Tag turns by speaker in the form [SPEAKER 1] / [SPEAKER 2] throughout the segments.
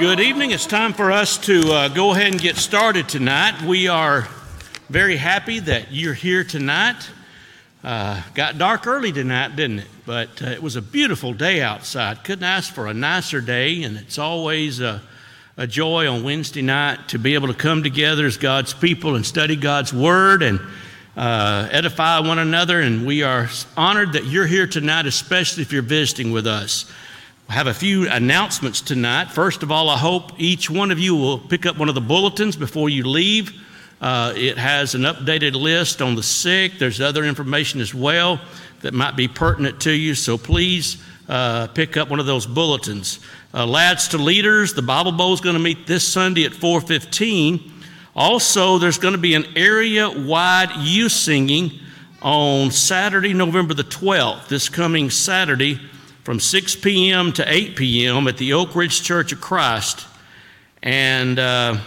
[SPEAKER 1] Good evening. It's time for us to uh, go ahead and get started tonight. We are very happy that you're here tonight. Uh, got dark early tonight, didn't it? But uh, it was a beautiful day outside. Couldn't ask for a nicer day, and it's always a, a joy on Wednesday night to be able to come together as God's people and study God's Word and uh, edify one another. And we are honored that you're here tonight, especially if you're visiting with us. I have a few announcements tonight. First of all, I hope each one of you will pick up one of the bulletins before you leave. Uh, it has an updated list on the sick. There's other information as well that might be pertinent to you. So please uh, pick up one of those bulletins. Uh, lads to leaders, the Bible Bowl is going to meet this Sunday at 4:15. Also, there's going to be an area-wide youth singing on Saturday, November the 12th. This coming Saturday from 6 p.m. to 8 p.m. at the Oak Ridge Church of Christ. And uh,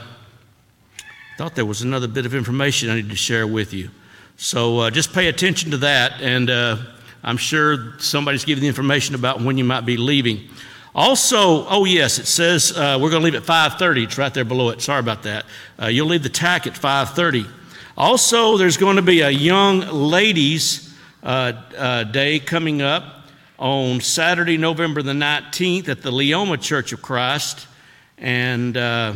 [SPEAKER 1] thought there was another bit of information I need to share with you. So uh, just pay attention to that, and uh, I'm sure somebody's giving the information about when you might be leaving. Also, oh yes, it says uh, we're going to leave at 5:30. It's right there below it. Sorry about that. Uh, you'll leave the tack at 5:30. Also, there's going to be a young ladies' uh, uh, day coming up on Saturday, November the 19th at the Leoma Church of Christ. And uh,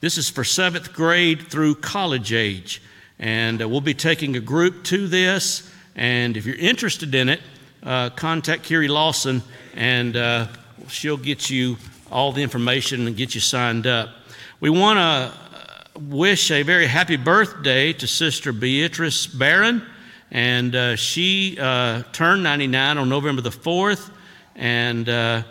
[SPEAKER 1] this is for seventh grade through college age. And uh, we'll be taking a group to this. And if you're interested in it, contact Kerry Lawson and she'll get you all the information and get you signed up. We want to wish a very happy birthday to Sister Beatrice Barron. And uh, she uh, turned 99 on November the 4th, and uh,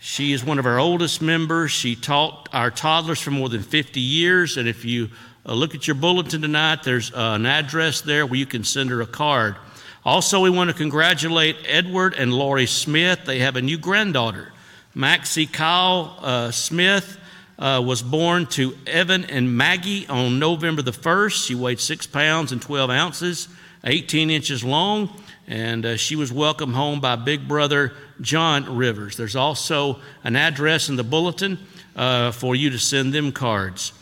[SPEAKER 1] she is one of our oldest members. She taught our toddlers for more than 50 years. And if you uh, look at your bulletin tonight, there's uh, an address there where you can send her a card. Also, we want to congratulate Edward and Lori Smith. They have a new granddaughter, Maxie Kyle uh, Smith. was born to Evan and Maggie on November the 1st. She weighed six pounds and 12 ounces. 18 inches long, and uh, she was welcomed home by big brother John Rivers. There's also an address in the bulletin uh, for you to send them cards.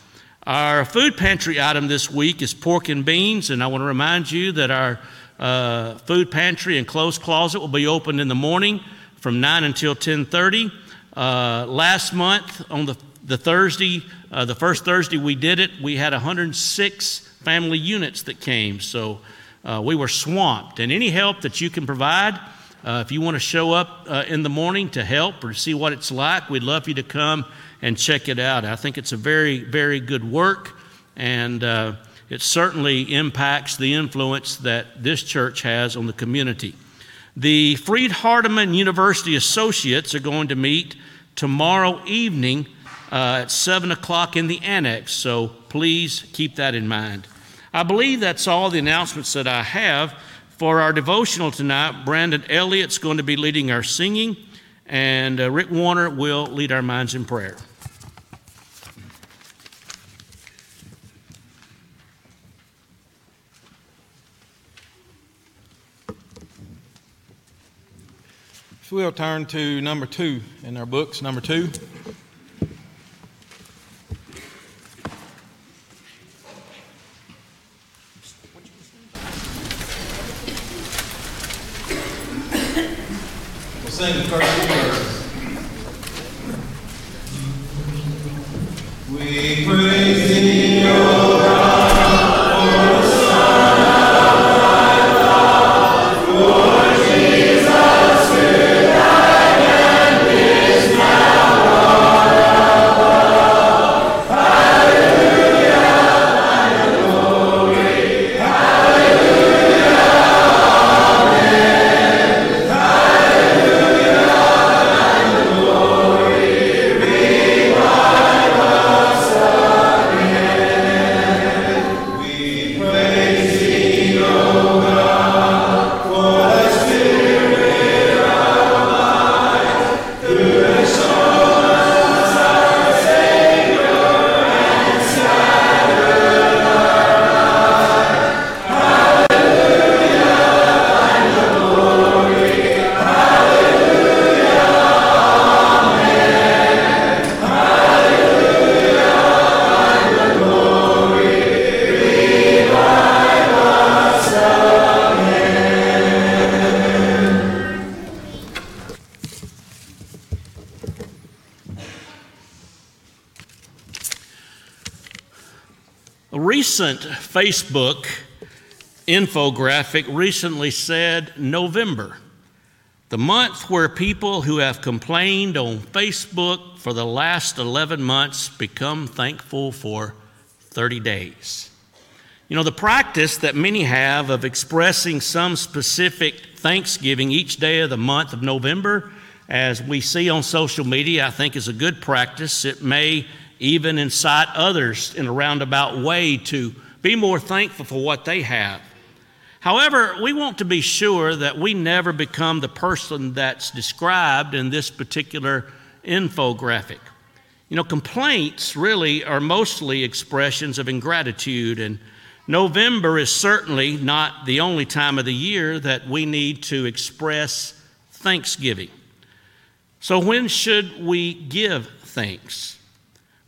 [SPEAKER 1] Our food pantry item this week is pork and beans, and I want to remind you that our uh, food pantry and clothes closet will be open in the morning from 9 until 10:30. Uh, last month on the, the Thursday, uh, the first Thursday we did it, we had 106 family units that came, so uh, we were swamped. And any help that you can provide, uh, if you want to show up uh, in the morning to help or to see what it's like, we'd love you to come and check it out. I think it's a very, very good work, and it certainly impacts the influence that this church has on the community. The Freed Hardeman University Associates are going to meet tomorrow evening uh, at 7 o'clock in the annex, so please keep that in mind. I believe that's all the announcements that I have. For our devotional tonight, Brandon Elliott's going to be leading our singing, and uh, Rick Warner will lead our minds in prayer.
[SPEAKER 2] We'll turn to number two in our books, number two. We praise
[SPEAKER 1] Facebook infographic recently said November, the month where people who have complained on Facebook for the last 11 months become thankful for 30 days. You know, the practice that many have of expressing some specific thanksgiving each day of the month of November, as we see on social media, I think is a good practice. It may even incite others in a roundabout way to be more thankful for what they have. However, we want to be sure that we never become the person that's described in this particular infographic. You know, complaints really are mostly expressions of ingratitude, and November is certainly not the only time of the year that we need to express thanksgiving. So, when should we give thanks?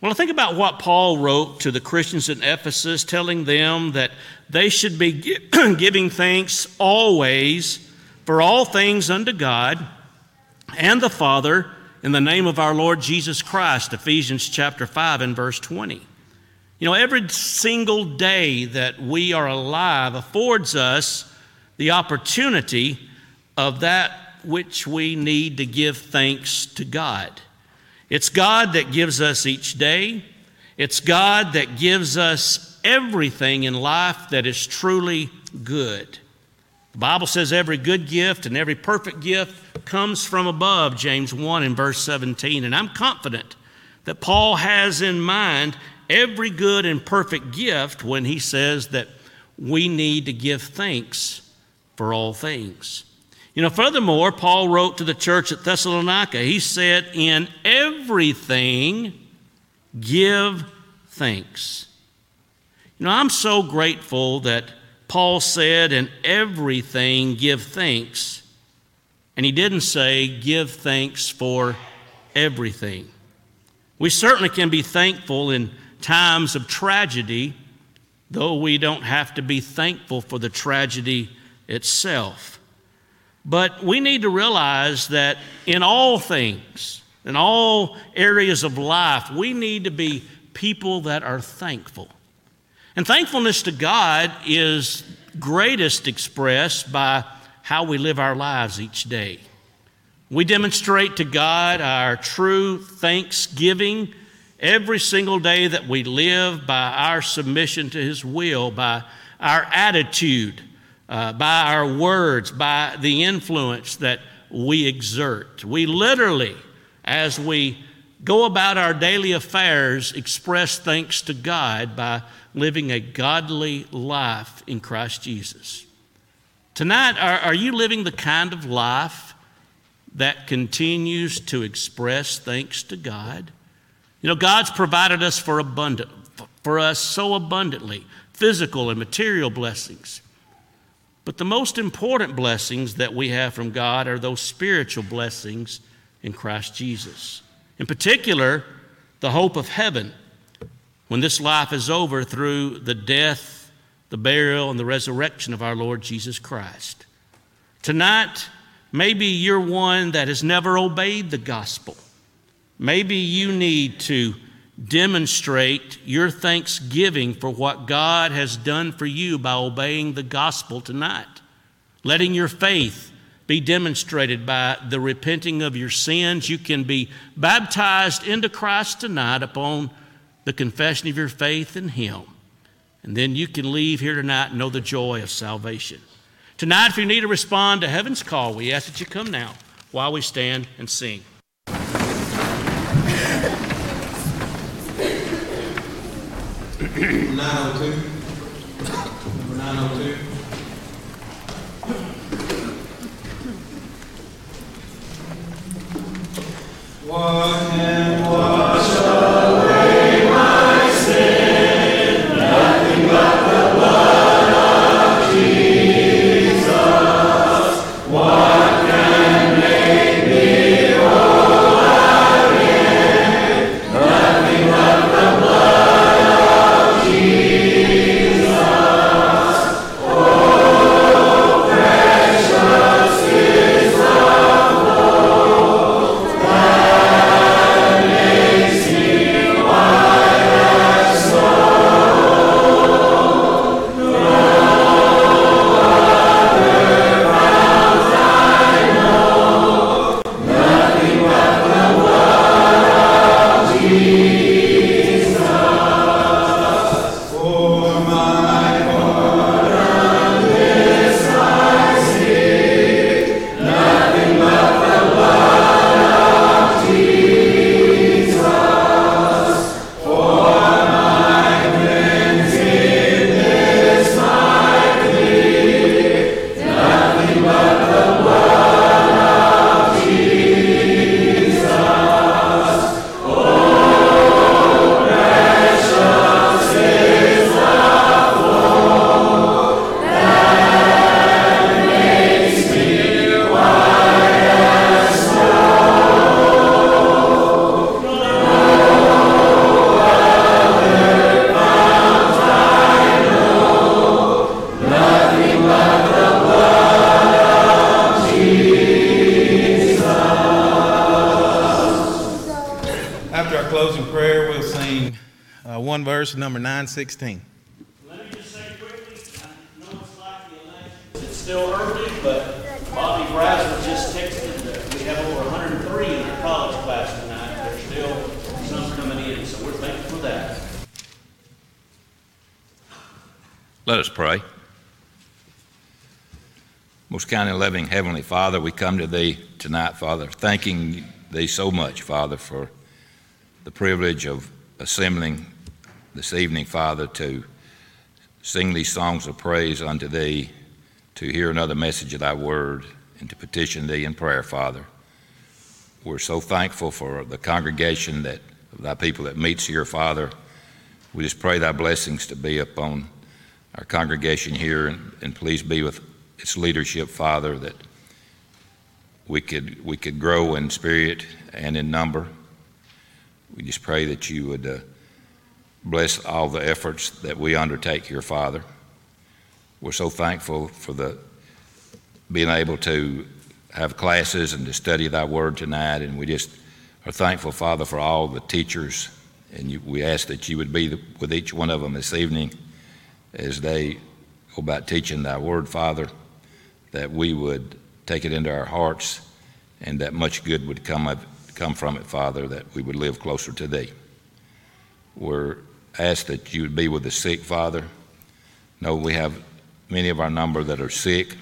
[SPEAKER 1] Well, think about what Paul wrote to the Christians in Ephesus, telling them that they should be giving thanks always for all things unto God and the Father in the name of our Lord Jesus Christ, Ephesians chapter 5 and verse 20. You know, every single day that we are alive affords us the opportunity of that which we need to give thanks to God. It's God that gives us each day. It's God that gives us everything in life that is truly good. The Bible says every good gift and every perfect gift comes from above, James 1 and verse 17. And I'm confident that Paul has in mind every good and perfect gift when he says that we need to give thanks for all things. You know, furthermore, Paul wrote to the church at Thessalonica, he said, In everything, give thanks. You know, I'm so grateful that Paul said, In everything, give thanks. And he didn't say, Give thanks for everything. We certainly can be thankful in times of tragedy, though we don't have to be thankful for the tragedy itself. But we need to realize that in all things, in all areas of life, we need to be people that are thankful. And thankfulness to God is greatest expressed by how we live our lives each day. We demonstrate to God our true thanksgiving every single day that we live by our submission to His will, by our attitude, uh, by our words, by the influence that we exert. We literally, as we go about our daily affairs, express thanks to God by living a godly life in Christ Jesus. Tonight, are, are you living the kind of life that continues to express thanks to God? You know, God's provided us for abundant, for us so abundantly, physical and material blessings. But the most important blessings that we have from God are those spiritual blessings in Christ Jesus. In particular, the hope of heaven when this life is over through the death, the burial, and the resurrection of our Lord Jesus Christ. Tonight, maybe you're one that has never obeyed the gospel. Maybe you need to demonstrate your thanksgiving for what God has done for you by obeying the gospel tonight, letting your faith be demonstrated by the repenting of your sins. You can be baptized into Christ tonight upon the confession of your faith in Him. And then you can leave here tonight and know the joy of salvation. Tonight, if you need to respond to heaven's call, we ask that you come now while we stand and sing.
[SPEAKER 2] Nine oh two. Number nine oh two. What can wash 16.
[SPEAKER 1] Let me just say quickly, I know it's like the election, it's still early, but Bobby just texted that we have over 103 in our college class tonight. There's still some coming in, so we're thankful for that.
[SPEAKER 3] Let us pray. Most kind and loving Heavenly Father, we come to Thee tonight, Father, thanking Thee so much, Father, for the privilege of assembling this evening, Father, to sing these songs of praise unto Thee, to hear another message of Thy Word, and to petition Thee in prayer, Father. We're so thankful for the congregation that Thy people that meets here, Father. We just pray Thy blessings to be upon our congregation here, and, and please be with its leadership, Father, that we could we could grow in spirit and in number. We just pray that you would uh, bless all the efforts that we undertake here, Father. We're so thankful for the being able to have classes and to study Thy Word tonight, and we just are thankful, Father, for all the teachers, and you, we ask that you would be with each one of them this evening as they go about teaching Thy Word, Father, that we would take it into our hearts, and that much good would come come from it, Father, that we would live closer to Thee. We're asked that you would be with the sick, Father. Know we have many of our number that are sick,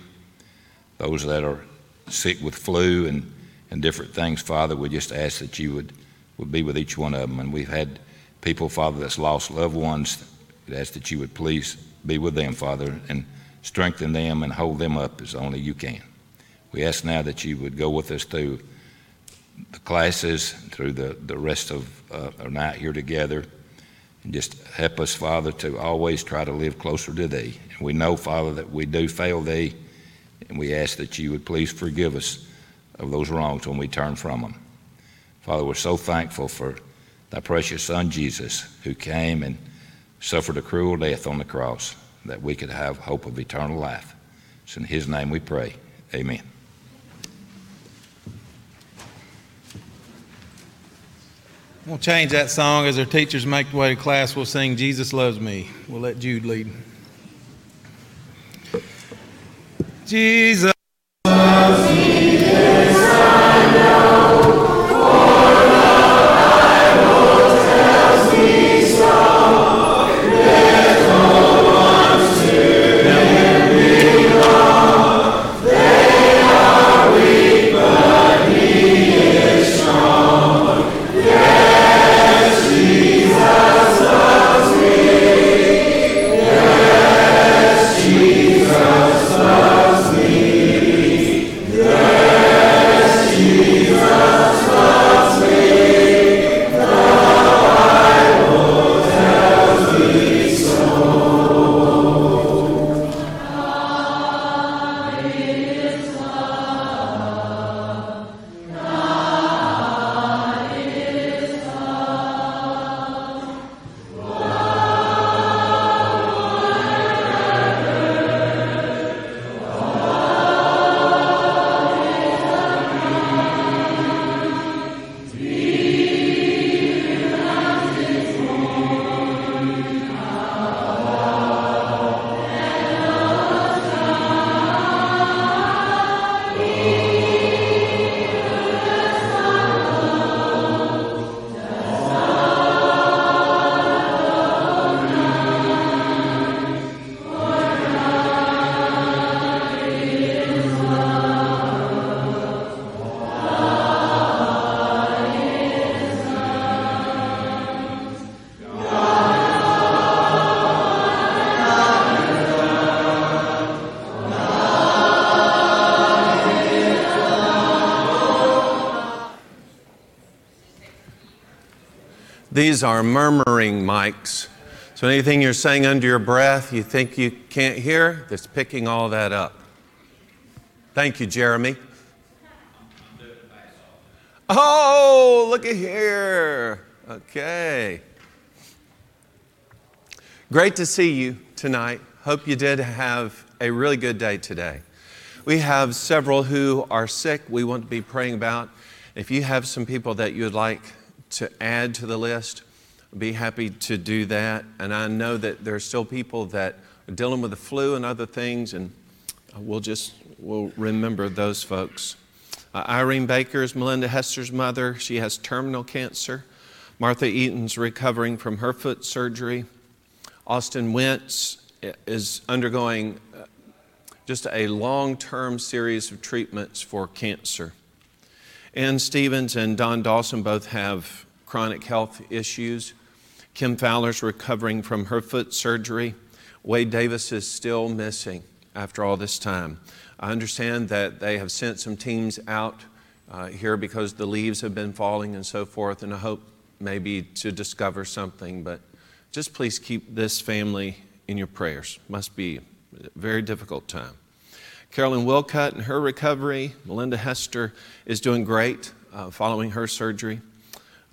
[SPEAKER 3] those that are sick with flu and, and different things, Father. We just ask that you would, would be with each one of them. And we've had people, Father, that's lost loved ones. We ask that you would please be with them, Father, and strengthen them and hold them up as only you can. We ask now that you would go with us through the classes, through the, the rest of uh, our night here together. Just help us, Father, to always try to live closer to Thee. And we know, Father, that we do fail Thee, and we ask that you would please forgive us of those wrongs when we turn from them. Father, we're so thankful for Thy precious Son, Jesus, who came and suffered a cruel death on the cross that we could have hope of eternal life. It's in His name we pray. Amen.
[SPEAKER 2] We'll change that song as our teachers make the way to class. We'll sing Jesus Loves Me. We'll let Jude lead. Jesus.
[SPEAKER 4] These are murmuring mics. So anything you're saying under your breath you think you can't hear, that's picking all that up. Thank you, Jeremy. Oh, look at here. Okay. Great to see you tonight. Hope you did have a really good day today. We have several who are sick we want to be praying about. If you have some people that you would like to add to the list, be happy to do that. And I know that there are still people that are dealing with the flu and other things, and we'll just we'll remember those folks. Uh, Irene Baker is Melinda Hester's mother. She has terminal cancer. Martha Eaton's recovering from her foot surgery. Austin Wentz is undergoing uh, just a long term series of treatments for cancer. Ann Stevens and Don Dawson both have chronic health issues. Kim Fowler's recovering from her foot surgery. Wade Davis is still missing after all this time. I understand that they have sent some teams out uh, here because the leaves have been falling and so forth, and I hope maybe to discover something. But just please keep this family in your prayers. Must be a very difficult time. Carolyn Wilcutt and her recovery. Melinda Hester is doing great uh, following her surgery.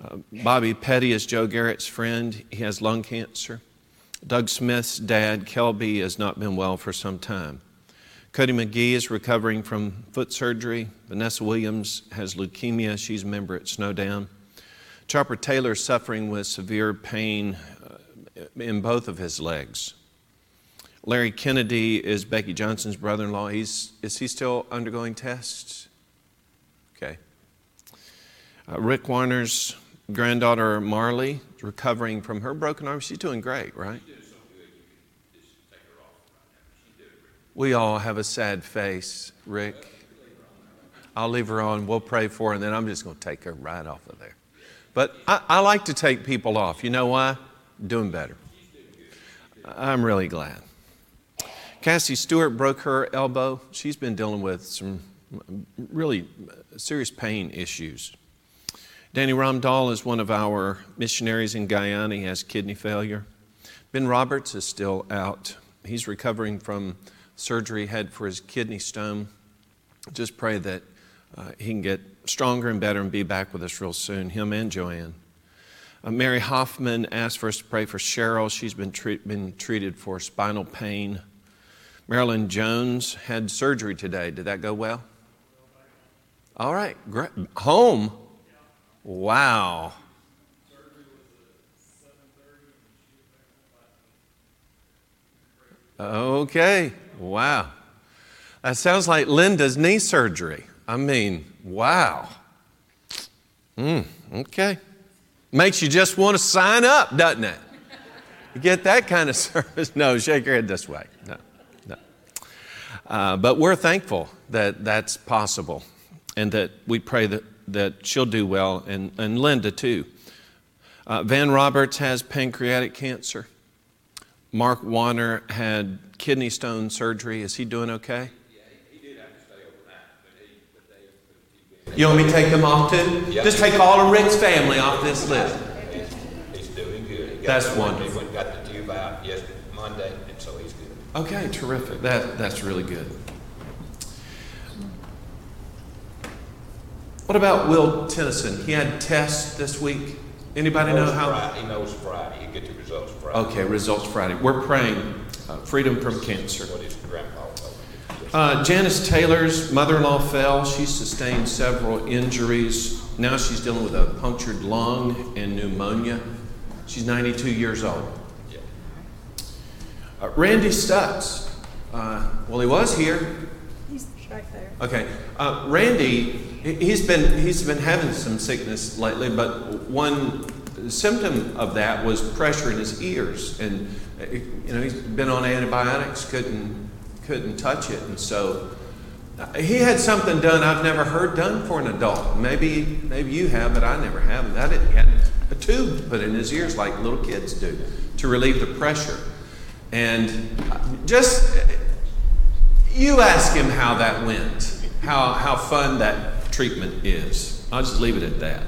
[SPEAKER 4] Uh, Bobby Petty is Joe Garrett's friend. He has lung cancer. Doug Smith's dad, Kelby, has not been well for some time. Cody McGee is recovering from foot surgery. Vanessa Williams has leukemia. She's a member at Snowdown. Chopper Taylor is suffering with severe pain uh, in both of his legs. Larry Kennedy is Becky Johnson's brother in law. Is he still undergoing tests? Okay. Uh, Rick Warner's granddaughter Marley recovering from her broken arm. She's doing great, right? We all have a sad face, Rick. I'll leave her on. We'll pray for her, and then I'm just going to take her right off of there. But I, I like to take people off. You know why? Doing better. I'm really glad. Cassie Stewart broke her elbow. She's been dealing with some really uh, serious pain issues. Danny Ramdahl is one of our missionaries in Guyana. He has kidney failure. Ben Roberts is still out. He's recovering from surgery he had for his kidney stone. Just pray that uh, he can get stronger and better and be back with us real soon, him and Joanne. Uh, Mary Hoffman asked for us to pray for Cheryl. She's been, treat, been treated for spinal pain. Marilyn Jones had surgery today. Did that go well? All right, great. Home? Wow. Okay, wow. That sounds like Linda's knee surgery. I mean, wow. Mm, okay. Makes you just want to sign up, doesn't it? You get that kind of service. No, shake your head this way. No, no. Uh, but we're thankful that that's possible and that we pray that, that she'll do well and, and Linda too. Uh, Van Roberts has pancreatic cancer. Mark Warner had kidney stone surgery. Is he doing okay? Yeah, he, he did have to stay overnight, but he, You want me to take him off too?
[SPEAKER 3] Yeah.
[SPEAKER 4] Just take all of Rick's family off this list.
[SPEAKER 3] He's doing good. He
[SPEAKER 4] That's wonderful.
[SPEAKER 3] He got the tube out yesterday, Monday, and so he's good.
[SPEAKER 4] Okay, terrific. That, that's really good. What about Will Tennyson? He had tests this week. Anybody know how?
[SPEAKER 3] Friday- He knows Friday, he'll get the results Friday.
[SPEAKER 4] Okay, results Friday. We're praying uh, freedom from cancer.
[SPEAKER 3] What his grandpa told him.
[SPEAKER 4] Uh, Janice Taylor's mother-in-law fell. She sustained several injuries. Now she's dealing with a punctured lung and pneumonia. She's 92 years old.
[SPEAKER 3] Yeah.
[SPEAKER 4] Uh, Randy Stutz. Uh, well, he was here.
[SPEAKER 5] He's right there.
[SPEAKER 4] Okay, uh, Randy, he- he's been he's been having some sickness lately, but one symptom of that was pressure in his ears, and uh, you know he's been on antibiotics, couldn't couldn't touch it, and so uh, he had something done I've never heard done for an adult. Maybe maybe you have, but I never have. That he had a tube put in his ears like little kids do to relieve the pressure, and uh, just you ask him how that went, how, how fun that treatment is. I'll just leave it at that.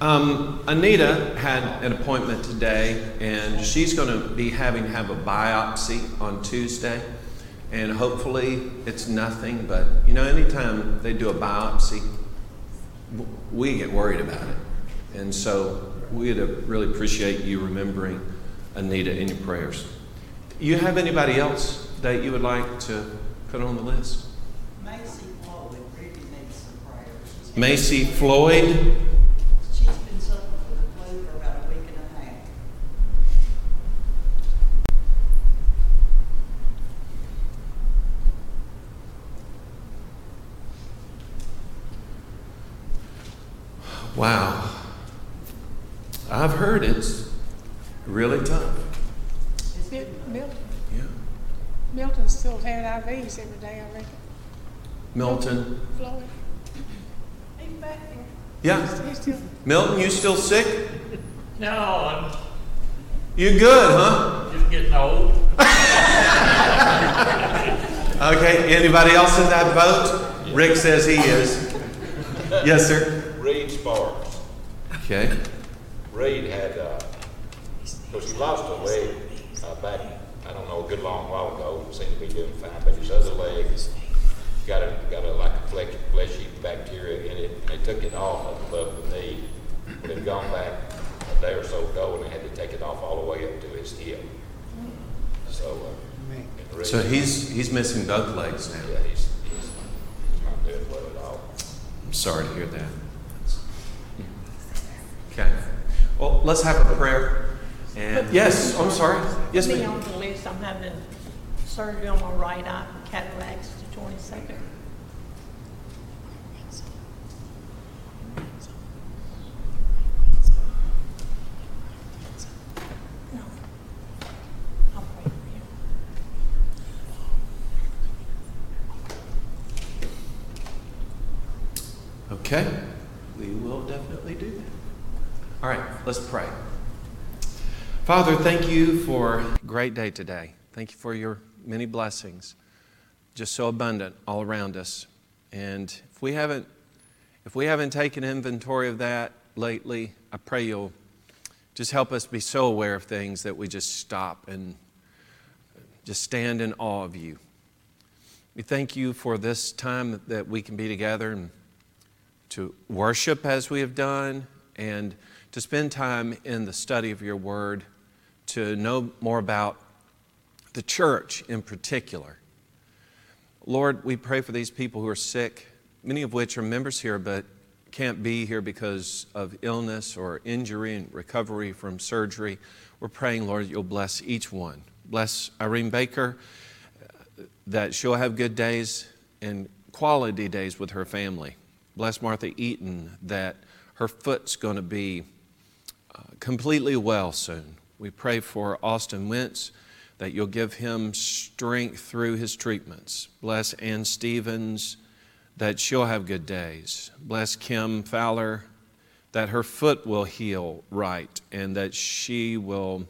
[SPEAKER 4] Um, Anita had an appointment today, and she's going to be having to have a biopsy on Tuesday. And hopefully it's nothing, but you know, anytime they do a biopsy, we get worried about it. And so we'd really appreciate you remembering Anita in your prayers. You have anybody else that you would like to put on the list?
[SPEAKER 6] Macy Floyd really needs some prayers.
[SPEAKER 4] Macy Floyd.
[SPEAKER 6] She's been suffering with the flu for about a week and a half.
[SPEAKER 4] Wow. I've heard it's really tough.
[SPEAKER 5] Mil- Milton,
[SPEAKER 4] Yeah.
[SPEAKER 5] Milton's still had IVs every day, I reckon.
[SPEAKER 4] Milton.
[SPEAKER 5] Floyd. He's back there.
[SPEAKER 4] Yeah.
[SPEAKER 5] He's still,
[SPEAKER 4] Milton, you still sick?
[SPEAKER 7] No, I'm
[SPEAKER 4] You good, huh?
[SPEAKER 7] just getting old.
[SPEAKER 4] Okay. Anybody else in that boat? Rick says he is. Yes, sir.
[SPEAKER 3] Reed Sparks.
[SPEAKER 4] Okay.
[SPEAKER 3] Reed had, uh, of course, he lost a leg uh, back, I don't know, a good long while ago. Seemed to be doing fine, but his other leg got a got a like a flesh, fleshy bacteria in it. And They took it off above the knee, but it had gone back a day or so ago, and they had to take it off all the way up to his hip. So, uh,
[SPEAKER 4] So he's, he's missing both legs now.
[SPEAKER 3] Yeah, he's, he's, he's not doing well at all.
[SPEAKER 4] I'm sorry to hear that. Okay. Well, let's have a prayer. And yes, I'm sorry. Yes,
[SPEAKER 6] Me
[SPEAKER 4] ma'am.
[SPEAKER 6] on the list, I'm having surgery on my right eye, cataracts the twenty-second. No. I'll pray for you.
[SPEAKER 4] Okay. We will definitely do that. All right, let's pray. Father, thank you for a great day today. Thank you for your many blessings, just so abundant all around us. And if we haven't, if we haven't taken inventory of that lately, I pray you'll just help us be so aware of things that we just stop and just stand in awe of you. We thank you for this time that we can be together and to worship as we have done and to spend time in the study of your word, to know more about the church in particular. Lord, we pray for these people who are sick, many of which are members here but can't be here because of illness or injury and recovery from surgery. We're praying, Lord, you'll bless each one. Bless Irene Baker, uh, that she'll have good days and quality days with her family. Bless Martha Eaton, that her foot's going to be uh, completely well soon. We pray for Austin Wentz that you'll give him strength through his treatments. Bless Ann Stevens, that she'll have good days. Bless Kim Fowler, that her foot will heal right and that she will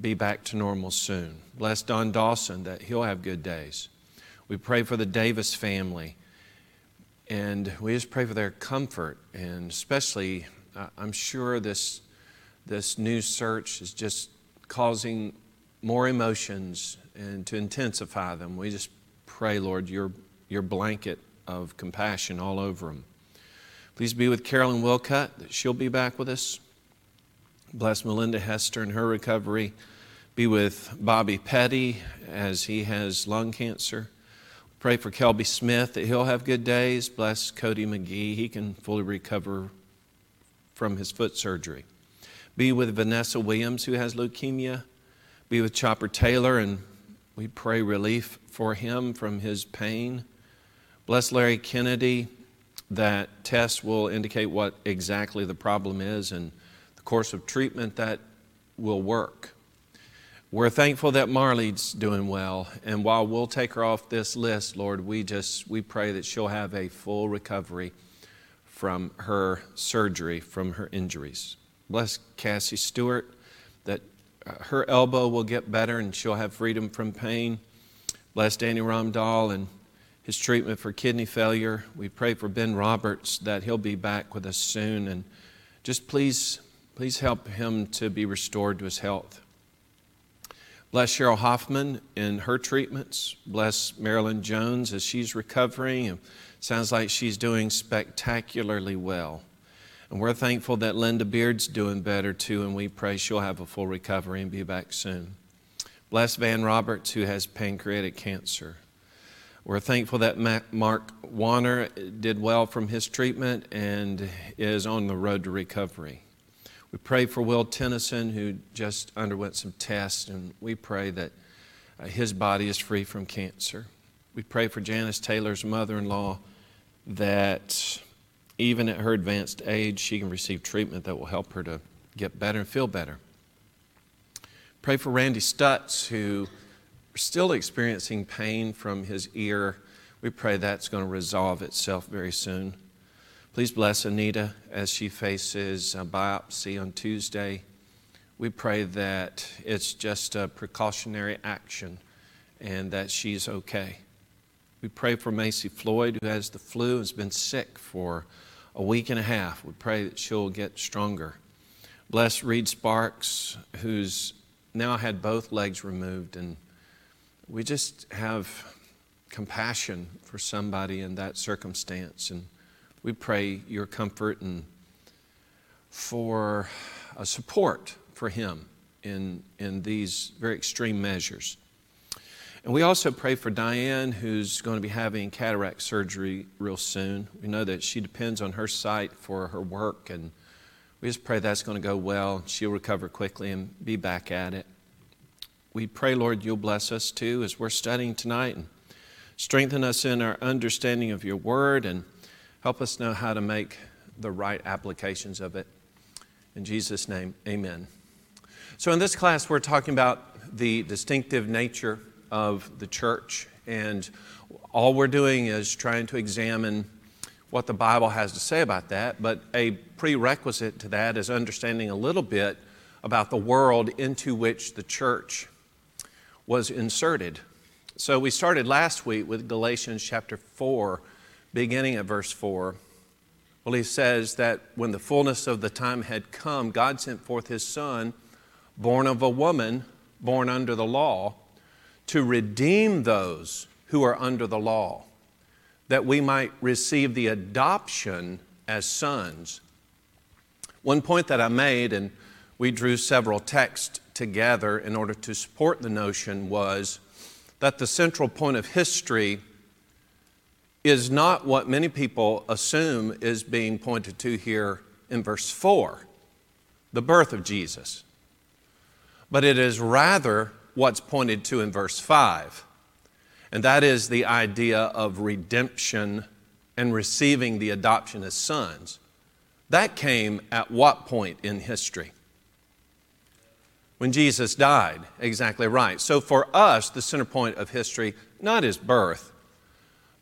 [SPEAKER 4] be back to normal soon. Bless Don Dawson, that he'll have good days. We pray for the Davis family. And we just pray for their comfort, and especially, uh, I'm sure this, this new search is just causing more emotions and to intensify them. We just pray, Lord, your, your blanket of compassion all over them. Please be with Carolyn Wilcutt, that she'll be back with us. Bless Melinda Hester in her recovery. Be with Bobby Petty as he has lung cancer. Pray for Kelby Smith that he'll have good days. Bless Cody McGee. He can fully recover from his foot surgery. Be with Vanessa Williams, who has leukemia. Be with Chopper Taylor, and we pray relief for him from his pain. Bless Larry Kennedy. That test will indicate what exactly the problem is and the course of treatment that will work. We're thankful that Marley's doing well, and while we'll take her off this list, Lord, we just we pray that she'll have a full recovery from her surgery, from her injuries. Bless Cassie Stewart, that Uh, her elbow will get better and she'll have freedom from pain. Bless Danny Ramdahl and his treatment for kidney failure. We pray for Ben Roberts that he'll be back with us soon, and just please, please help him to be restored to his health. Bless Cheryl Hoffman in her treatments. Bless Marilyn Jones as she's recovering. And sounds like she's doing spectacularly well. And we're thankful that Linda Beard's doing better too, and we pray she'll have a full recovery and be back soon. Bless Van Roberts, who has pancreatic cancer. We're thankful that Mark Warner did well from his treatment and is on the road to recovery. We pray for Will Tennyson, who just underwent some tests, and we pray that uh, his body is free from cancer. We pray for Janice Taylor's mother in law that even at her advanced age, she can receive treatment that will help her to get better and feel better. Pray for Randy Stutz, who is still experiencing pain from his ear. We pray that's going to resolve itself very soon. Please bless Anita as she faces a biopsy on Tuesday. We pray that it's just a precautionary action and that she's okay. We pray for Macy Floyd, who has the flu, and has been sick for a week and a half. We pray that she'll get stronger. Bless Reed Sparks, who's now had both legs removed, and we just have compassion for somebody in that circumstance. And we pray your comfort and for uh, support for him in, in these very extreme measures. And we also pray for Diane, who's going to be having cataract surgery real soon. We know that she depends on her sight for her work, and we just pray that's going to go well. She'll recover quickly and be back at it. We pray, Lord, you'll bless us too as we're studying tonight and strengthen us in our understanding of your word and help us know how to make the right applications of it. In Jesus' name, amen. So, in this class, we're talking about the distinctive nature of the church, and all we're doing is trying to examine what the Bible has to say about that. But a prerequisite to that is understanding a little bit about the world into which the church was inserted. So, we started last week with Galatians chapter 4, beginning at verse 4. Well, he says that when the fullness of the time had come, God sent forth his Son, born of a woman, born under the law, to redeem those who are under the law, that we might receive the adoption as sons. One point that I made, and we drew several texts together in order to support the notion, was that the central point of history is not what many people assume is being pointed to here in verse 4, the birth of Jesus. But it is rather what's pointed to in verse 5, and that is the idea of redemption and receiving the adoption as sons. That came at what point in history? When Jesus died, exactly right. So for us, the center point of history, not his birth,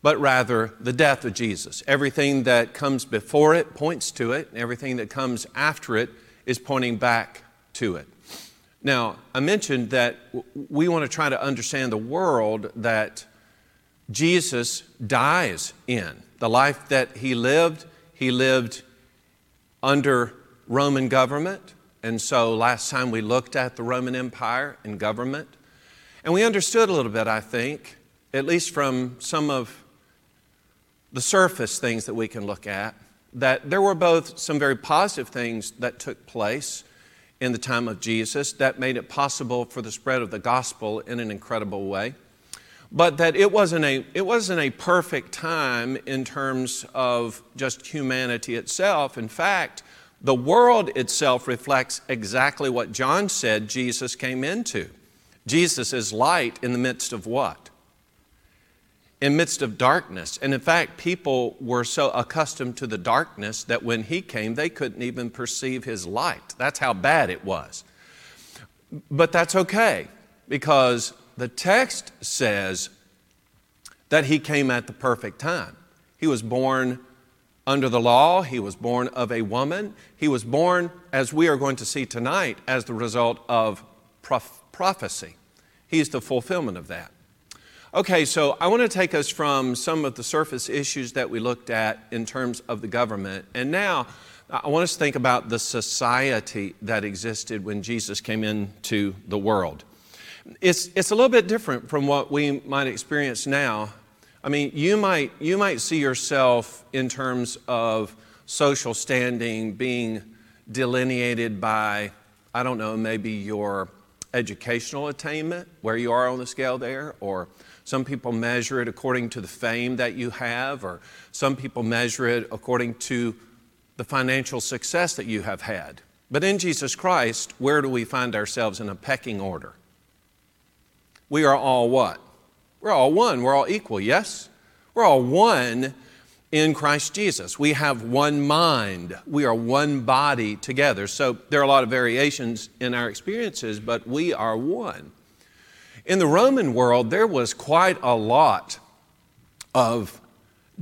[SPEAKER 4] but rather the death of Jesus. Everything that comes before it points to it, and everything that comes after it is pointing back to it. Now, I mentioned that we want to try to understand the world that Jesus dies in. The life that he lived, he lived under Roman government. And so last time we looked at the Roman Empire and government, and we understood a little bit, I think, at least from some of the surface things that we can look at, that there were both some very positive things that took place in the time of Jesus that made it possible for the spread of the gospel in an incredible way. But that it wasn't a, it wasn't a perfect time in terms of just humanity itself. In fact, the world itself reflects exactly what John said Jesus came into. Jesus is light in the midst of what? In midst of darkness. And in fact, people were so accustomed to the darkness that when he came, they couldn't even perceive his light. That's how bad it was. But that's okay because the text says that he came at the perfect time. He was born under the law, he was born of a woman, he was born, as we are going to see tonight, as the result of prophecy. He's the fulfillment of that. Okay, so I want to take us from some of the surface issues that we looked at in terms of the government, and now I want us to think about the society that existed when Jesus came into the world. It's, it's a little bit different from what we might experience now. I mean, you might, you might see yourself in terms of social standing being delineated by, I don't know, maybe your educational attainment, where you are on the scale there, or some people measure it according to the fame that you have, or some people measure it according to the financial success that you have had. But in Jesus Christ, where do we find ourselves in a pecking order? We are all what? We're all one. We're all equal, yes? We're all one in Christ Jesus. We have one mind. We are one body together. So there are a lot of variations in our experiences, but we are one. In the Roman world, there was quite a lot of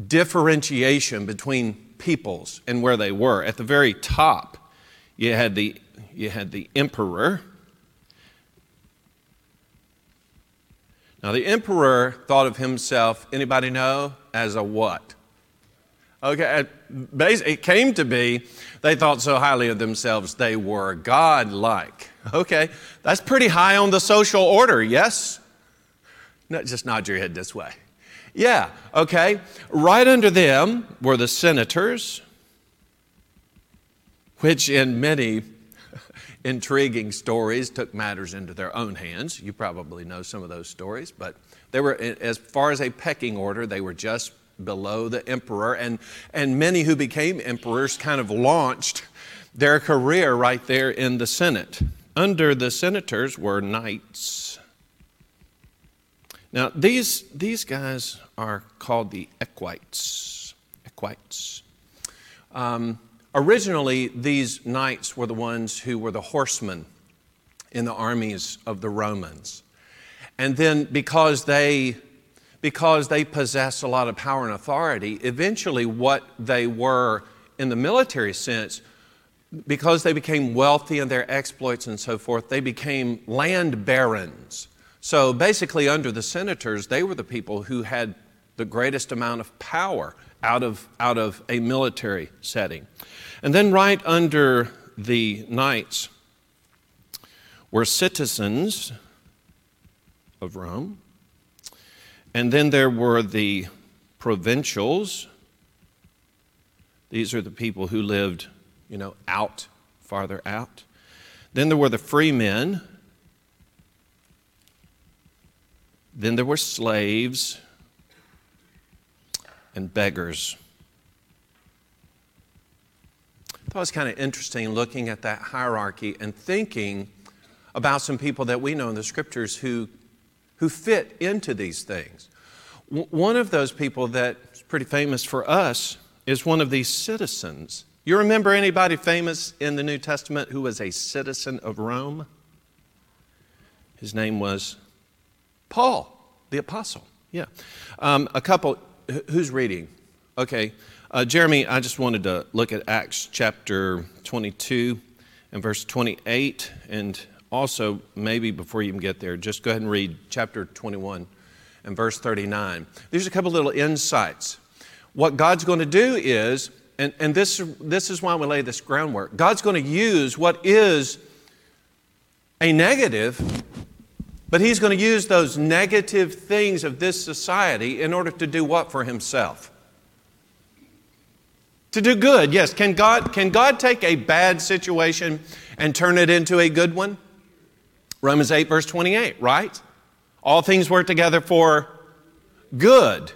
[SPEAKER 4] differentiation between peoples and where they were. At the very top, you had the, you had the emperor. Now, the emperor thought of himself, anybody know, as a what? Okay, it came to be they thought so highly of themselves they were God-like. Okay, that's pretty high on the social order, yes? No, just nod your head this way. Yeah, okay. Right under them were the senators, which in many intriguing stories took matters into their own hands. You probably know some of those stories, but they were, as far as a pecking order, they were just below the emperor. And, and many who became emperors kind of launched their career right there in the Senate. Under the senators were knights. Now, these, these guys are called the equites. Equites. Um, originally, these knights were the ones who were the horsemen in the armies of the Romans. And then, because they, because they possessed a lot of power and authority, eventually, what they were in the military sense, because they became wealthy in their exploits and so forth, they became land barons. So basically, under the senators, they were the people who had the greatest amount of power out of, out of a military setting. And then, right under the knights were citizens of Rome. And then there were the provincials. These are the people who lived, you know, out, farther out. Then there were the free men. Then there were slaves and beggars. I thought it was kind of interesting looking at that hierarchy and thinking about some people that we know in the scriptures who, who fit into these things. W- one of those people that's pretty famous for us is one of these citizens. You remember anybody famous in the New Testament who was a citizen of Rome? His name was Paul, the apostle. Yeah. Um, a couple, who's reading? Okay. Uh, Jeremy, I just wanted to look at Acts chapter 22 and verse 28. And also, maybe before you even get there, just go ahead and read chapter 21 and verse 39. There's a couple little insights. What God's going to do is, and, and this, this is why we lay this groundwork, God's going to use what is a negative but he's going to use those negative things of this society in order to do what for himself? To do good, yes. Can God, can God take a bad situation and turn it into a good one? Romans 8, verse 28, right? All things work together for good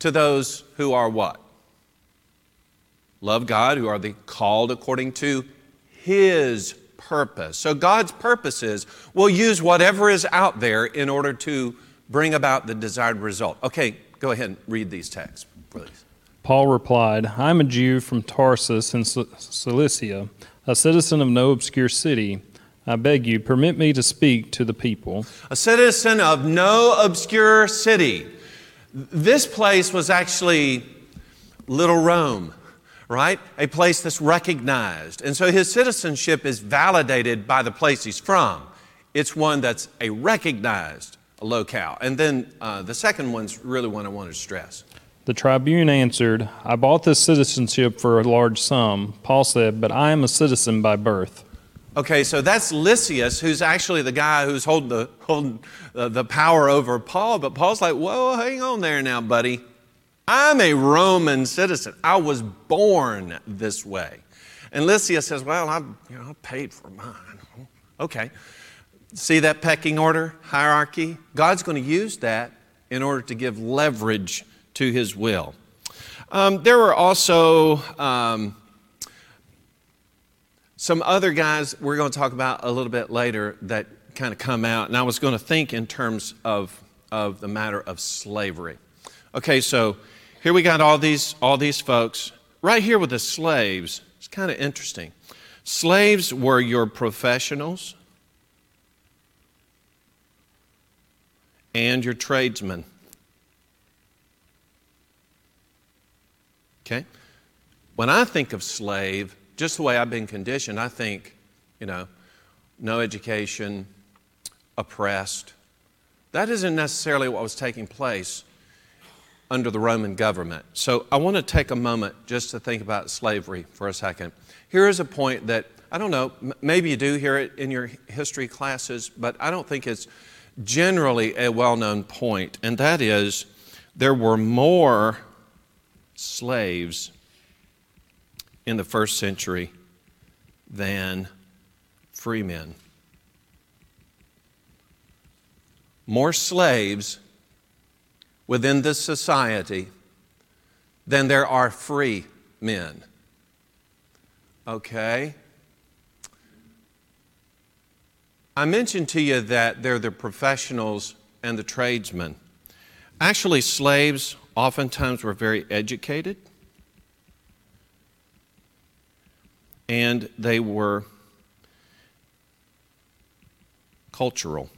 [SPEAKER 4] to those who are what? Love God, who are the called according to His purpose. So God's purposes will use whatever is out there in order to bring about the desired result. Okay, go ahead and read these texts, please.
[SPEAKER 8] Paul replied, I'm a Jew from Tarsus in Cilicia, a citizen of no obscure city. I beg you, permit me to speak to the people.
[SPEAKER 4] A citizen of no obscure city. This place was actually Little Rome, right? A place that's recognized. And so his citizenship is validated by the place he's from. It's one that's a recognized locale. And then uh, the second one's really one I want to stress.
[SPEAKER 8] The tribune answered, I bought this citizenship for a large sum. Paul said, But I am a citizen by birth.
[SPEAKER 4] Okay, so that's Lysias, who's actually the guy who's holding the, holding the, the power over Paul. But Paul's like, Whoa, hang on there now, buddy. I'm a Roman citizen. I was born this way. And Lysias says, Well, I, you know, I paid for mine. Okay. See that pecking order, hierarchy? God's going to use that in order to give leverage to his will. Um, there were also um, some other guys we're going to talk about a little bit later that kind of come out, and I was going to think in terms of, of the matter of slavery. Okay, so here we got all these, all these folks. Right here with the slaves, it's kind of interesting. Slaves were your professionals and your tradesmen. Okay? When I think of slave, just the way I've been conditioned, I think, you know, no education, oppressed. That isn't necessarily what was taking place under the Roman government. So I want to take a moment just to think about slavery for a second. Here is a point that I don't know, maybe you do hear it in your history classes, but I don't think it's generally a well known point, and that is there were more slaves in the first century than free men. More slaves within this society than there are free men. Okay? I mentioned to you that they're the professionals and the tradesmen. Actually, slaves oftentimes were very educated and they were cultural.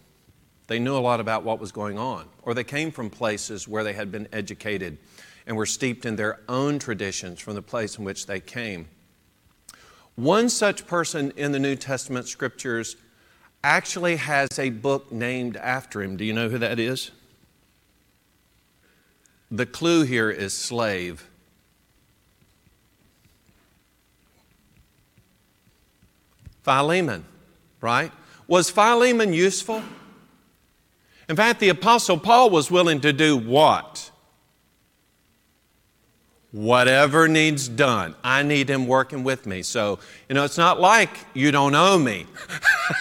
[SPEAKER 4] They knew a lot about what was going on, or they came from places where they had been educated and were steeped in their own traditions from the place in which they came. One such person in the New Testament scriptures actually has a book named after him. Do you know who that is? The clue here is slave. Philemon, right? Was Philemon useful? In fact, the Apostle Paul was willing to do what? Whatever needs done. I need him working with me. So, you know, it's not like you don't owe me.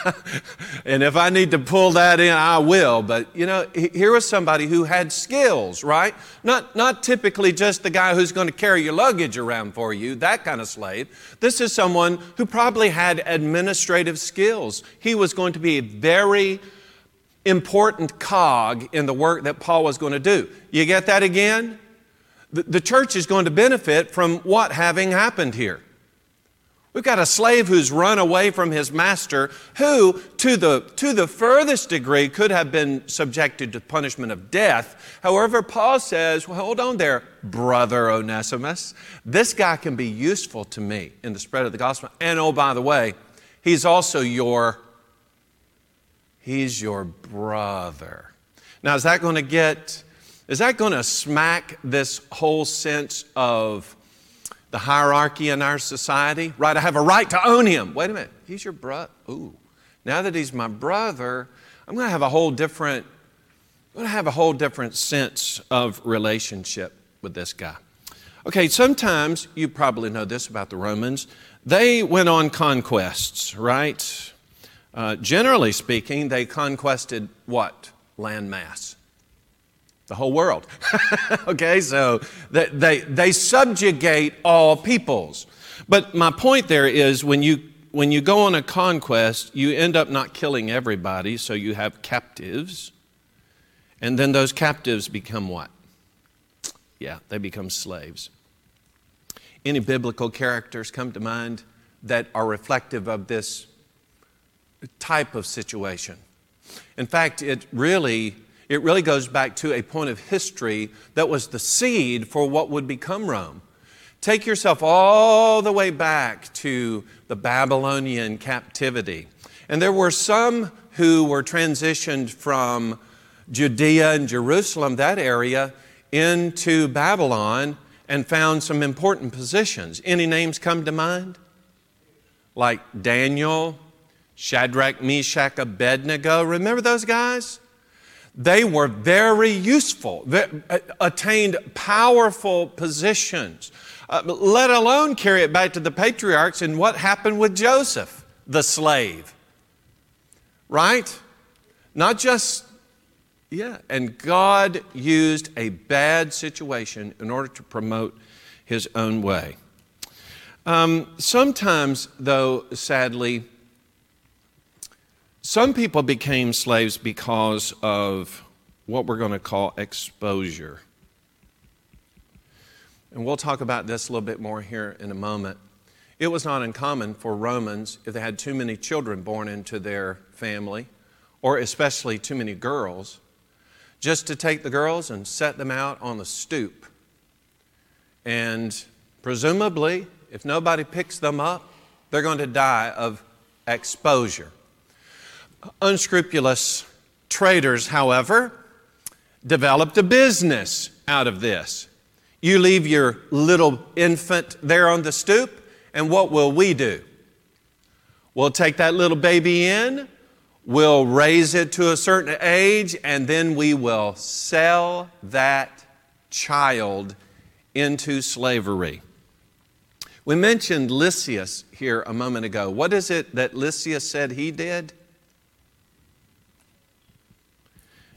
[SPEAKER 4] and if I need to pull that in, I will. But, you know, here was somebody who had skills, right? Not, not typically just the guy who's going to carry your luggage around for you, that kind of slave. This is someone who probably had administrative skills. He was going to be a very important cog in the work that Paul was going to do. You get that again? The, church is going to benefit from what having happened here. We've got a slave who's run away from his master, who, to the, to the furthest degree, could have been subjected to punishment of death. However, Paul says, well, hold on there, brother Onesimus. This guy can be useful to me in the spread of the gospel. And oh, by the way, he's also your He's your brother. Now, is that going to get, is that going to smack this whole sense of the hierarchy in our society? Right, I have a right to own him. Wait a minute, he's your brother. Ooh, now that he's my brother, I'm going to have a whole different, I'm going to have a whole different sense of relationship with this guy. Okay, sometimes you probably know this about the Romans. They went on conquests, right? Uh, generally speaking, they conquested what? Land mass. The whole world. okay, so they, they, they subjugate all peoples. But my point there is when you, when you go on a conquest, you end up not killing everybody, so you have captives. And then those captives become what? Yeah, they become slaves. Any biblical characters come to mind that are reflective of this type of situation. In fact, it really, it really goes back to a point of history that was the seed for what would become Rome. Take yourself all the way back to the Babylonian captivity. And there were some who were transitioned from Judea and Jerusalem, that area, into Babylon and found some important positions. Any names come to mind? Like Daniel, Shadrach, Meshach, Abednego. Remember those guys? They were very useful, they uh, attained powerful positions, uh, let alone carry it back to the patriarchs and what happened with Joseph, the slave. Right? Not just, yeah, and God used a bad situation in order to promote his own way. Um, sometimes, though, sadly, some people became slaves because of what we're going to call exposure. And we'll talk about this a little bit more here in a moment. It was not uncommon for Romans, if they had too many children born into their family, or especially too many girls, just to take the girls and set them out on the stoop. And presumably, if nobody picks them up, they're going to die of exposure. Unscrupulous traders, however, developed a business out of this. You leave your little infant there on the stoop, and what will we do? We'll take that little baby in, we'll raise it to a certain age, and then we will sell that child into slavery. We mentioned Lysias here a moment ago. What is it that Lysias said he did?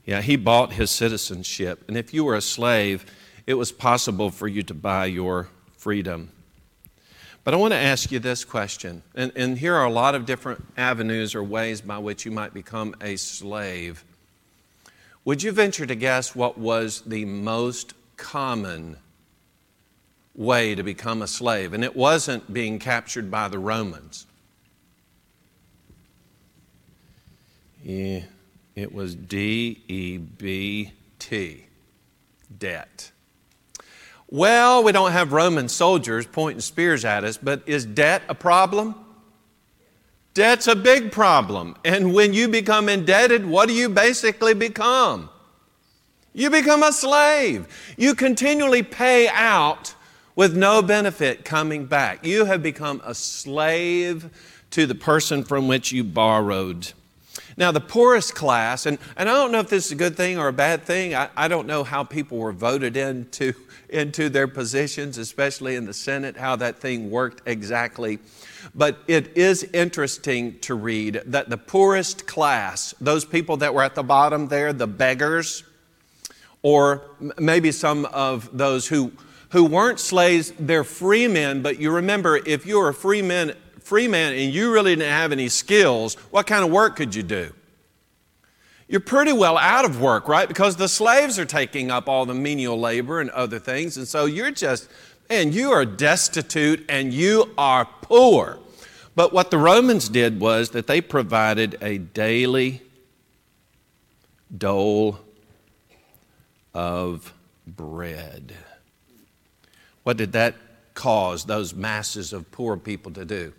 [SPEAKER 4] Yeah, he bought his citizenship. And if you were a slave, it was possible for you to buy your freedom. But I want to ask you this question. And, and here are a lot of different avenues or ways by which you might become a slave. Would you venture to guess what was the most common way to become a slave? And it wasn't being captured by the Romans. Yeah, it was D E B T, debt. Well, we don't have Roman soldiers pointing spears at us, but is debt a problem? Debt's a big problem. And when you become indebted, what do you basically become? You become a slave. You continually pay out with no benefit coming back. You have become a slave to the person from which you borrowed. Now, the poorest class, and, and I don't know if this is a good thing or a bad thing, I, I don't know how people were voted into, into their positions, especially in the Senate, how that thing worked exactly. But it is interesting to read that the poorest class, those people that were at the bottom there, the beggars, or maybe some of those who, who weren't slaves, they're free men, but you remember if you're a free man, free man and you really didn't have any skills, what kind of work could you do? You're pretty well out of work, right? Because the slaves are taking up all the menial labor and other things. And so you're just, and you are destitute and you are poor. But what the Romans did was that they provided a daily dole of bread. What did that cause those masses of poor people to do?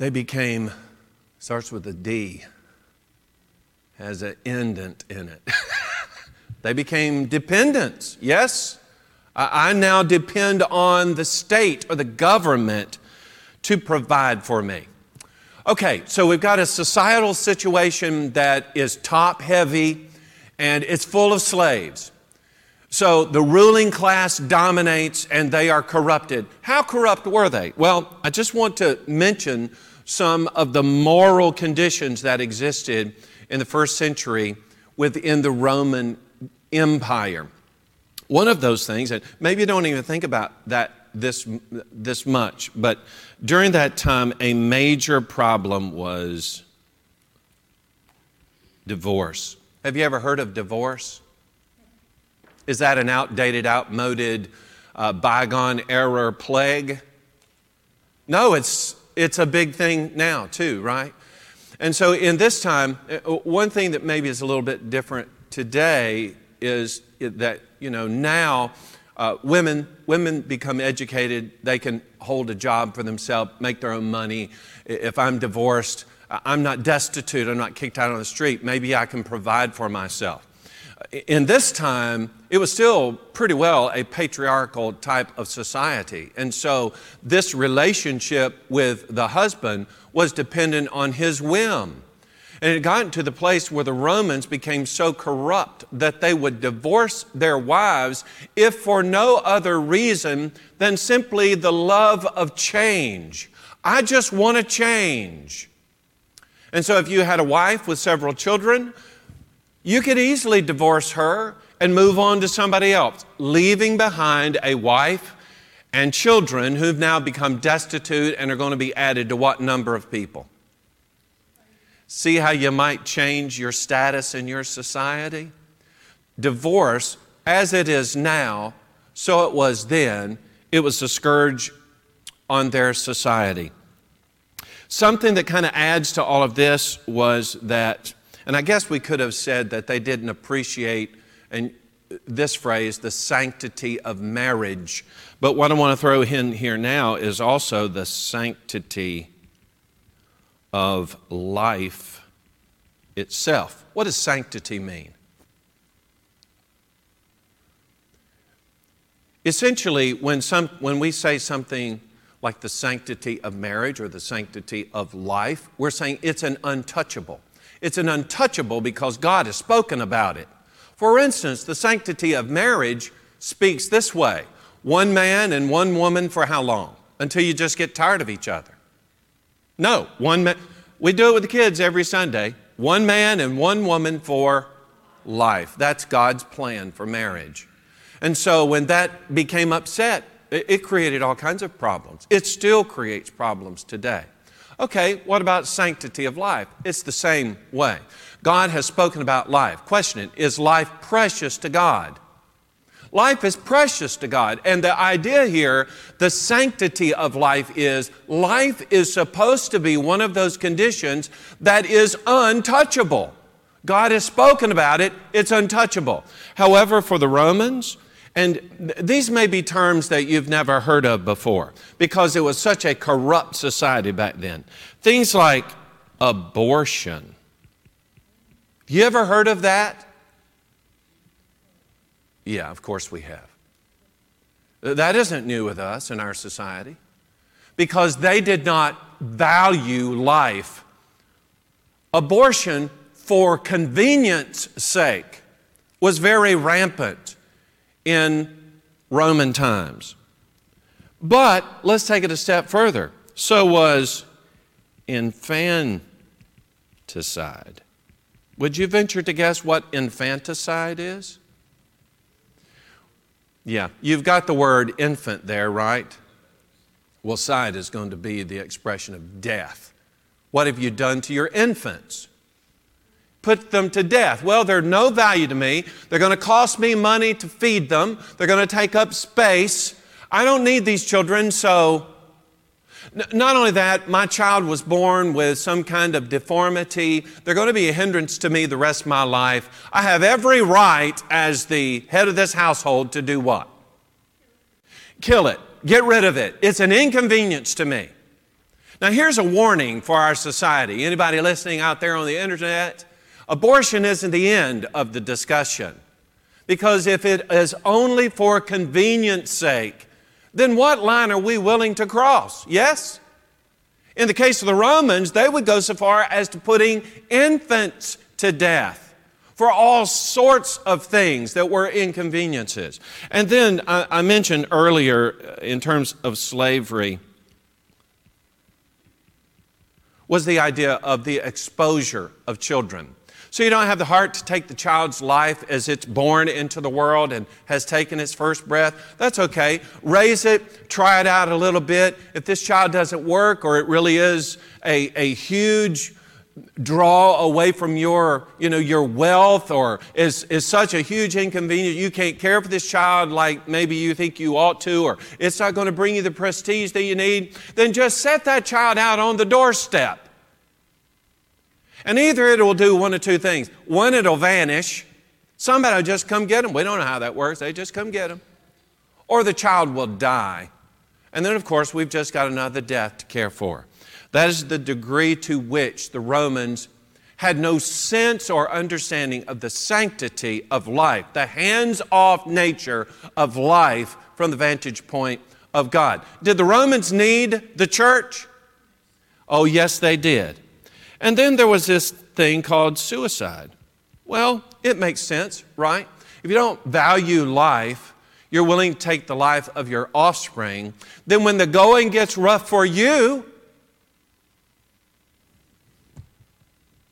[SPEAKER 4] They became, starts with a D, has an indent in it. they became dependents. Yes, I now depend on the state or the government to provide for me. Okay, so we've got a societal situation that is top heavy and it's full of slaves. So the ruling class dominates and they are corrupted. How corrupt were they? Well, I just want to mention some of the moral conditions that existed in the first century within the Roman Empire. One of those things, and maybe you don't even think about that this, this much, but during that time, a major problem was divorce. Have you ever heard of divorce? Is that an outdated, outmoded, uh, bygone error plague? No, it's, it's a big thing now, too, right? And so, in this time, uh, one thing that maybe is a little bit different today is that, you know, now uh, women, women become educated, they can hold a job for themselves, make their own money. If I'm divorced, I'm not destitute, I'm not kicked out on the street, maybe I can provide for myself. In this time, it was still pretty well a patriarchal type of society. And so this relationship with the husband was dependent on his whim. And it had gotten to the place where the Romans became so corrupt that they would divorce their wives if for no other reason than simply the love of change. I just want to change. And so if you had a wife with several children, you could easily divorce her and move on to somebody else, leaving behind a wife and children who've now become destitute and are going to be added to what number of people? See how you might change your status in your society? Divorce, as it is now, so it was then, it was a scourge on their society. Something that kind of adds to all of this was that, and I guess we could have said that they didn't appreciate and this phrase, the sanctity of marriage. But what I want to throw in here now is also the sanctity of life itself. What does sanctity mean? Essentially, when, some, when we say something like the sanctity of marriage or the sanctity of life, we're saying it's an untouchable. It's an untouchable because God has spoken about it. For instance, the sanctity of marriage speaks this way One man and one woman for how long? Until you just get tired of each other. No, one man. We do it with the kids every Sunday. One man and one woman for life. That's God's plan for marriage. And so when that became upset, it, created all kinds of problems. It still creates problems today. Okay, what about sanctity of life? It's the same way. God has spoken about life. Question it, is life precious to God? Life is precious to God. And the idea here, the sanctity of life is life is supposed to be one of those conditions that is untouchable. God has spoken about it, it's untouchable. However, for the Romans, and th- these may be terms that you've never heard of before because it was such a corrupt society back then. Things like abortion. You ever heard of that? Yeah, of course we have. That isn't new with us in our society because they did not value life. Abortion, for convenience sake, was very rampant in Roman times. But let's take it a step further. So was infanticide. Would you venture to guess what infanticide is? Yeah, you've got the word infant there, right? Well, side is going to be the expression of death. What have you done to your infants? Put them to death. Well, they're no value to me. They're going to cost me money to feed them. They're going to take up space. I don't need these children, so not only that, my child was born with some kind of deformity. They're going to be a hindrance to me the rest of my life. I have every right as the head of this household to do what? Kill it. Get rid of it. It's an inconvenience to me. Now here's a warning for our society. Anybody listening out there on the internet? Abortion isn't the end of the discussion. Because if it is only for convenience sake, then what line are we willing to cross? Yes? In the case of the Romans, they would go so far as to putting infants to death for all sorts of things that were inconveniences. And then I, I mentioned earlier, uh, in terms of slavery, was the idea of the exposure of children. So you don't have the heart to take the child's life as it's born into the world and has taken its first breath. That's okay. Raise it, try it out a little bit. If this child doesn't work or it really is a, a huge draw away from your, you know, your wealth or is, is such a huge inconvenience, you can't care for this child like maybe you think you ought to, or it's not going to bring you the prestige that you need, then just set that child out on the doorstep. And either it will do one of two things. One, it'll vanish. Somebody will just come get them. We don't know how that works. They just come get them. Or the child will die. And then, of course, we've just got another death to care for. That is the degree to which the Romans had no sense or understanding of the sanctity of life, the hands off nature of life from the vantage point of God. Did the Romans need the church? Oh, yes, they did. And then there was this thing called suicide. Well, it makes sense, right? If you don't value life, you're willing to take the life of your offspring, then when the going gets rough for you,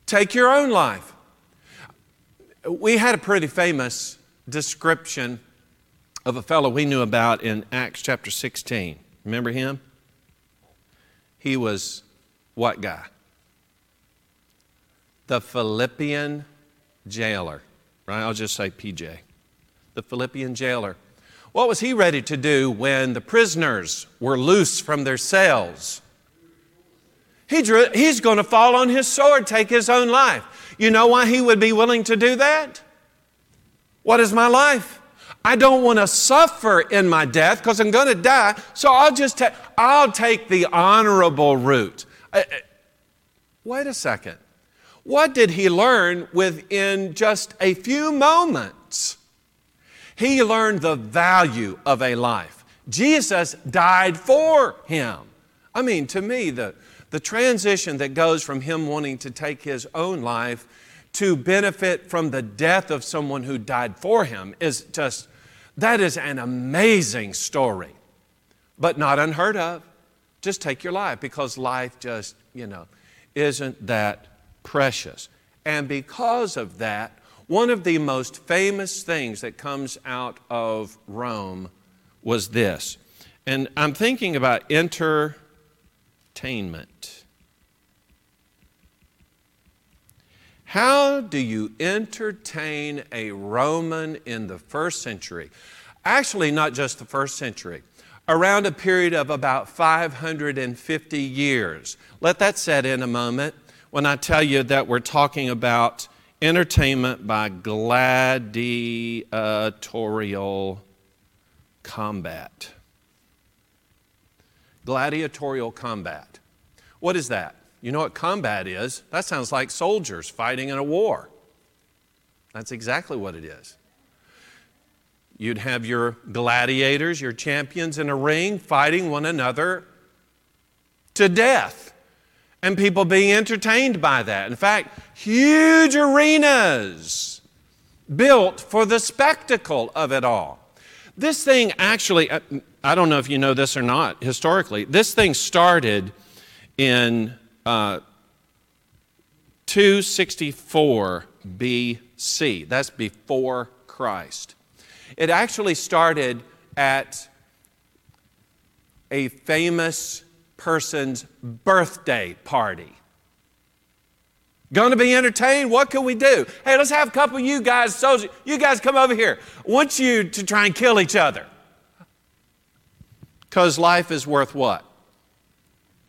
[SPEAKER 4] take your own life. We had a pretty famous description of a fellow we knew about in Acts chapter 16. Remember him? He was what guy? The Philippian jailer, right? I'll just say PJ. The Philippian jailer. What was he ready to do when the prisoners were loose from their cells? He drew, he's going to fall on his sword, take his own life. You know why he would be willing to do that? What is my life? I don't want to suffer in my death because I'm going to die, so I'll just ta- I'll take the honorable route. Uh, uh, wait a second. What did he learn within just a few moments? He learned the value of a life. Jesus died for him. I mean, to me, the, the transition that goes from him wanting to take his own life to benefit from the death of someone who died for him is just That is an amazing story, but not unheard of. Just take your life because life just, you know, isn't that precious. And because of that, one of the most famous things that comes out of Rome was this. And I'm thinking about entertainment. How do you entertain a Roman in the first century? Actually, not just the first century, around a period of about 550 years. Let that set in a moment when I tell you that we're talking about entertainment by gladiatorial combat. Gladiatorial combat. What is that? You know what combat is? That sounds like soldiers fighting in a war. That's exactly what it is. You'd have your gladiators, your champions in a ring fighting one another to death, and people being entertained by that. In fact, huge arenas built for the spectacle of it all. This thing actually, I don't know if you know this or not historically, this thing started in uh, 264 BC. That's before Christ. It actually started at a famous person's birthday party. Going to be entertained? What can we do? Hey, let's have a couple of you guys, soldiers. You guys come over here. I want you to try and kill each other. Because life is worth what?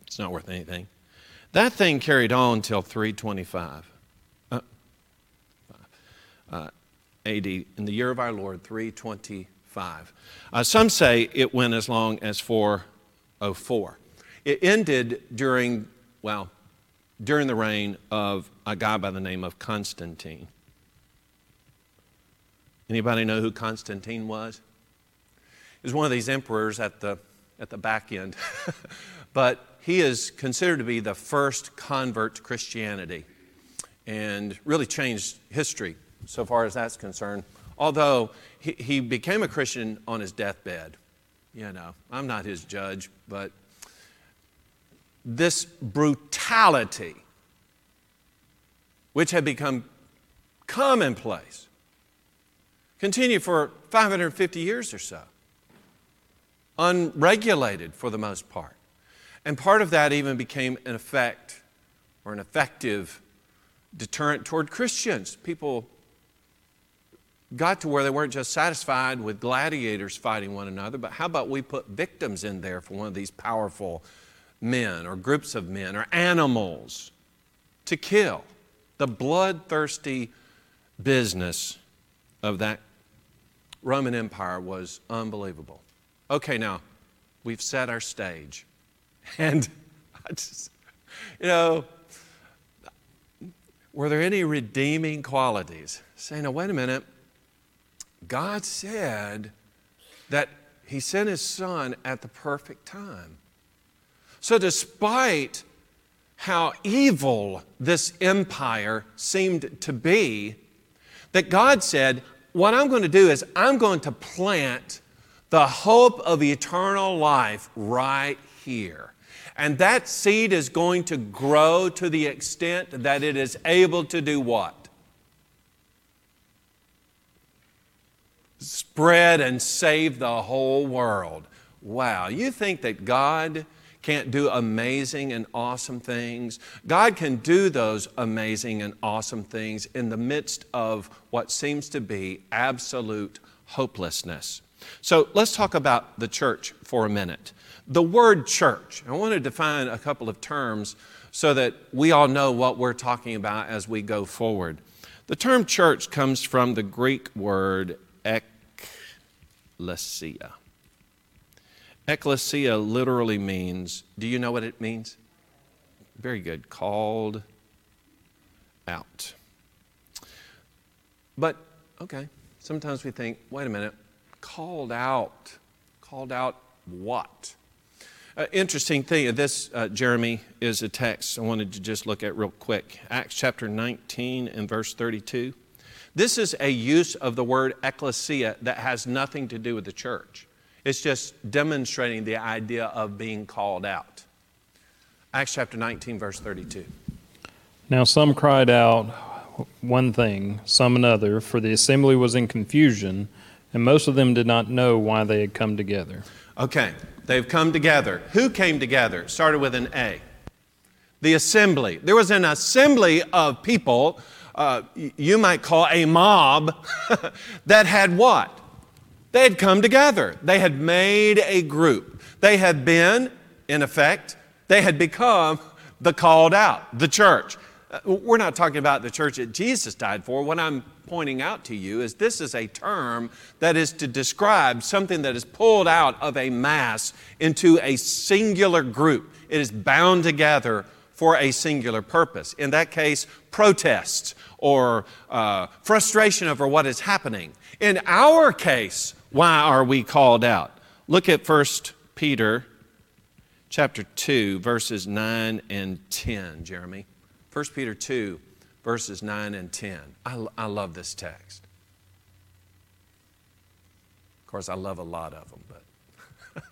[SPEAKER 4] It's not worth anything. That thing carried on till 325 uh, uh, AD, in the year of our Lord, 325. Uh, some say it went as long as 404. It ended during, well, during the reign of a guy by the name of Constantine. Anybody know who Constantine was? He was one of these emperors at the, at the back end. but he is considered to be the first convert to Christianity and really changed history so far as that's concerned. Although he, he became a Christian on his deathbed. You know, I'm not his judge, but this brutality, which had become commonplace, continued for 550 years or so, unregulated for the most part. And part of that even became an effect or an effective deterrent toward Christians. People got to where they weren't just satisfied with gladiators fighting one another, but how about we put victims in there for one of these powerful men or groups of men or animals to kill? The bloodthirsty business of that Roman Empire was unbelievable. Okay, now we've set our stage. And I just, you know, were there any redeeming qualities? Saying, now, wait a minute. God said that He sent His Son at the perfect time. So, despite how evil this empire seemed to be, that God said, What I'm going to do is I'm going to plant the hope of eternal life right here. And that seed is going to grow to the extent that it is able to do what? Spread and save the whole world. Wow. You think that God can't do amazing and awesome things? God can do those amazing and awesome things in the midst of what seems to be absolute hopelessness. So let's talk about the church for a minute. The word church, I want to define a couple of terms so that we all know what we're talking about as we go forward. The term church comes from the Greek word ekklesia. Ecclesia literally means, do you know what it means? Very good. Called out. But, okay, sometimes we think, wait a minute, called out. Called out what? Uh, interesting thing, this, uh, Jeremy, is a text I wanted to just look at real quick. Acts chapter 19 and verse 32. This is a use of the word ecclesia that has nothing to do with the church. It's just demonstrating the idea of being called out. Acts chapter 19, verse 32.
[SPEAKER 8] Now some cried out one thing, some another, for the assembly was in confusion, and most of them did not know why they had come together.
[SPEAKER 4] Okay, they've come together. Who came together? Started with an A. The assembly. There was an assembly of people, uh, you might call a mob, that had what? They had come together. They had made a group. They had been, in effect, they had become the called out, the church. Uh, we're not talking about the church that Jesus died for. What I'm pointing out to you is this is a term that is to describe something that is pulled out of a mass into a singular group. It is bound together for a singular purpose. In that case, protest or uh, frustration over what is happening. In our case, why are we called out? Look at 1 Peter chapter 2, verses 9 and 10, Jeremy. 1 Peter 2, verses 9 and 10. I, I love this text. Of course, I love a lot of them, but.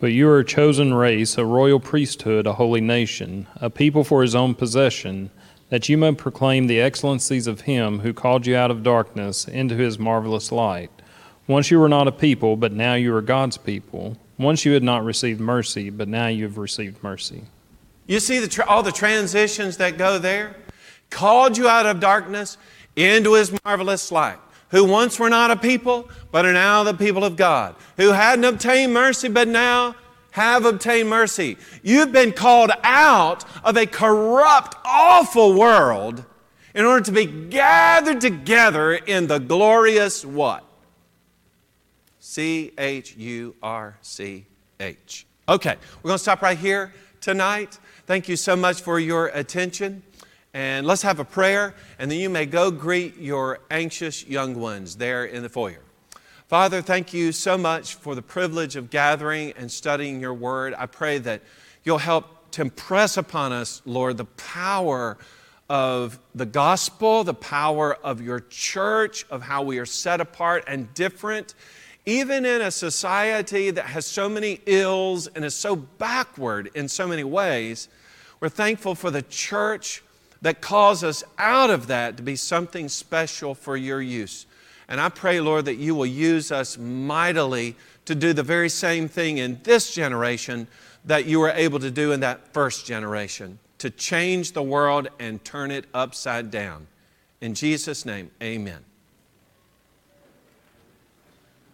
[SPEAKER 8] But you are a chosen race, a royal priesthood, a holy nation, a people for his own possession, that you may proclaim the excellencies of him who called you out of darkness into his marvelous light. Once you were not a people, but now you are God's people. Once you had not received mercy, but now you have received mercy.
[SPEAKER 4] You see the tra- all the transitions that go there? Called you out of darkness into his marvelous light. Who once were not a people, but are now the people of God. Who hadn't obtained mercy, but now have obtained mercy. You've been called out of a corrupt, awful world in order to be gathered together in the glorious what? C H U R C H. Okay, we're going to stop right here tonight. Thank you so much for your attention. And let's have a prayer, and then you may go greet your anxious young ones there in the foyer. Father, thank you so much for the privilege of gathering and studying your word. I pray that you'll help to impress upon us, Lord, the power of the gospel, the power of your church, of how we are set apart and different. Even in a society that has so many ills and is so backward in so many ways, we're thankful for the church that calls us out of that to be something special for your use. And I pray, Lord, that you will use us mightily to do the very same thing in this generation that you were able to do in that first generation to change the world and turn it upside down. In Jesus' name, amen.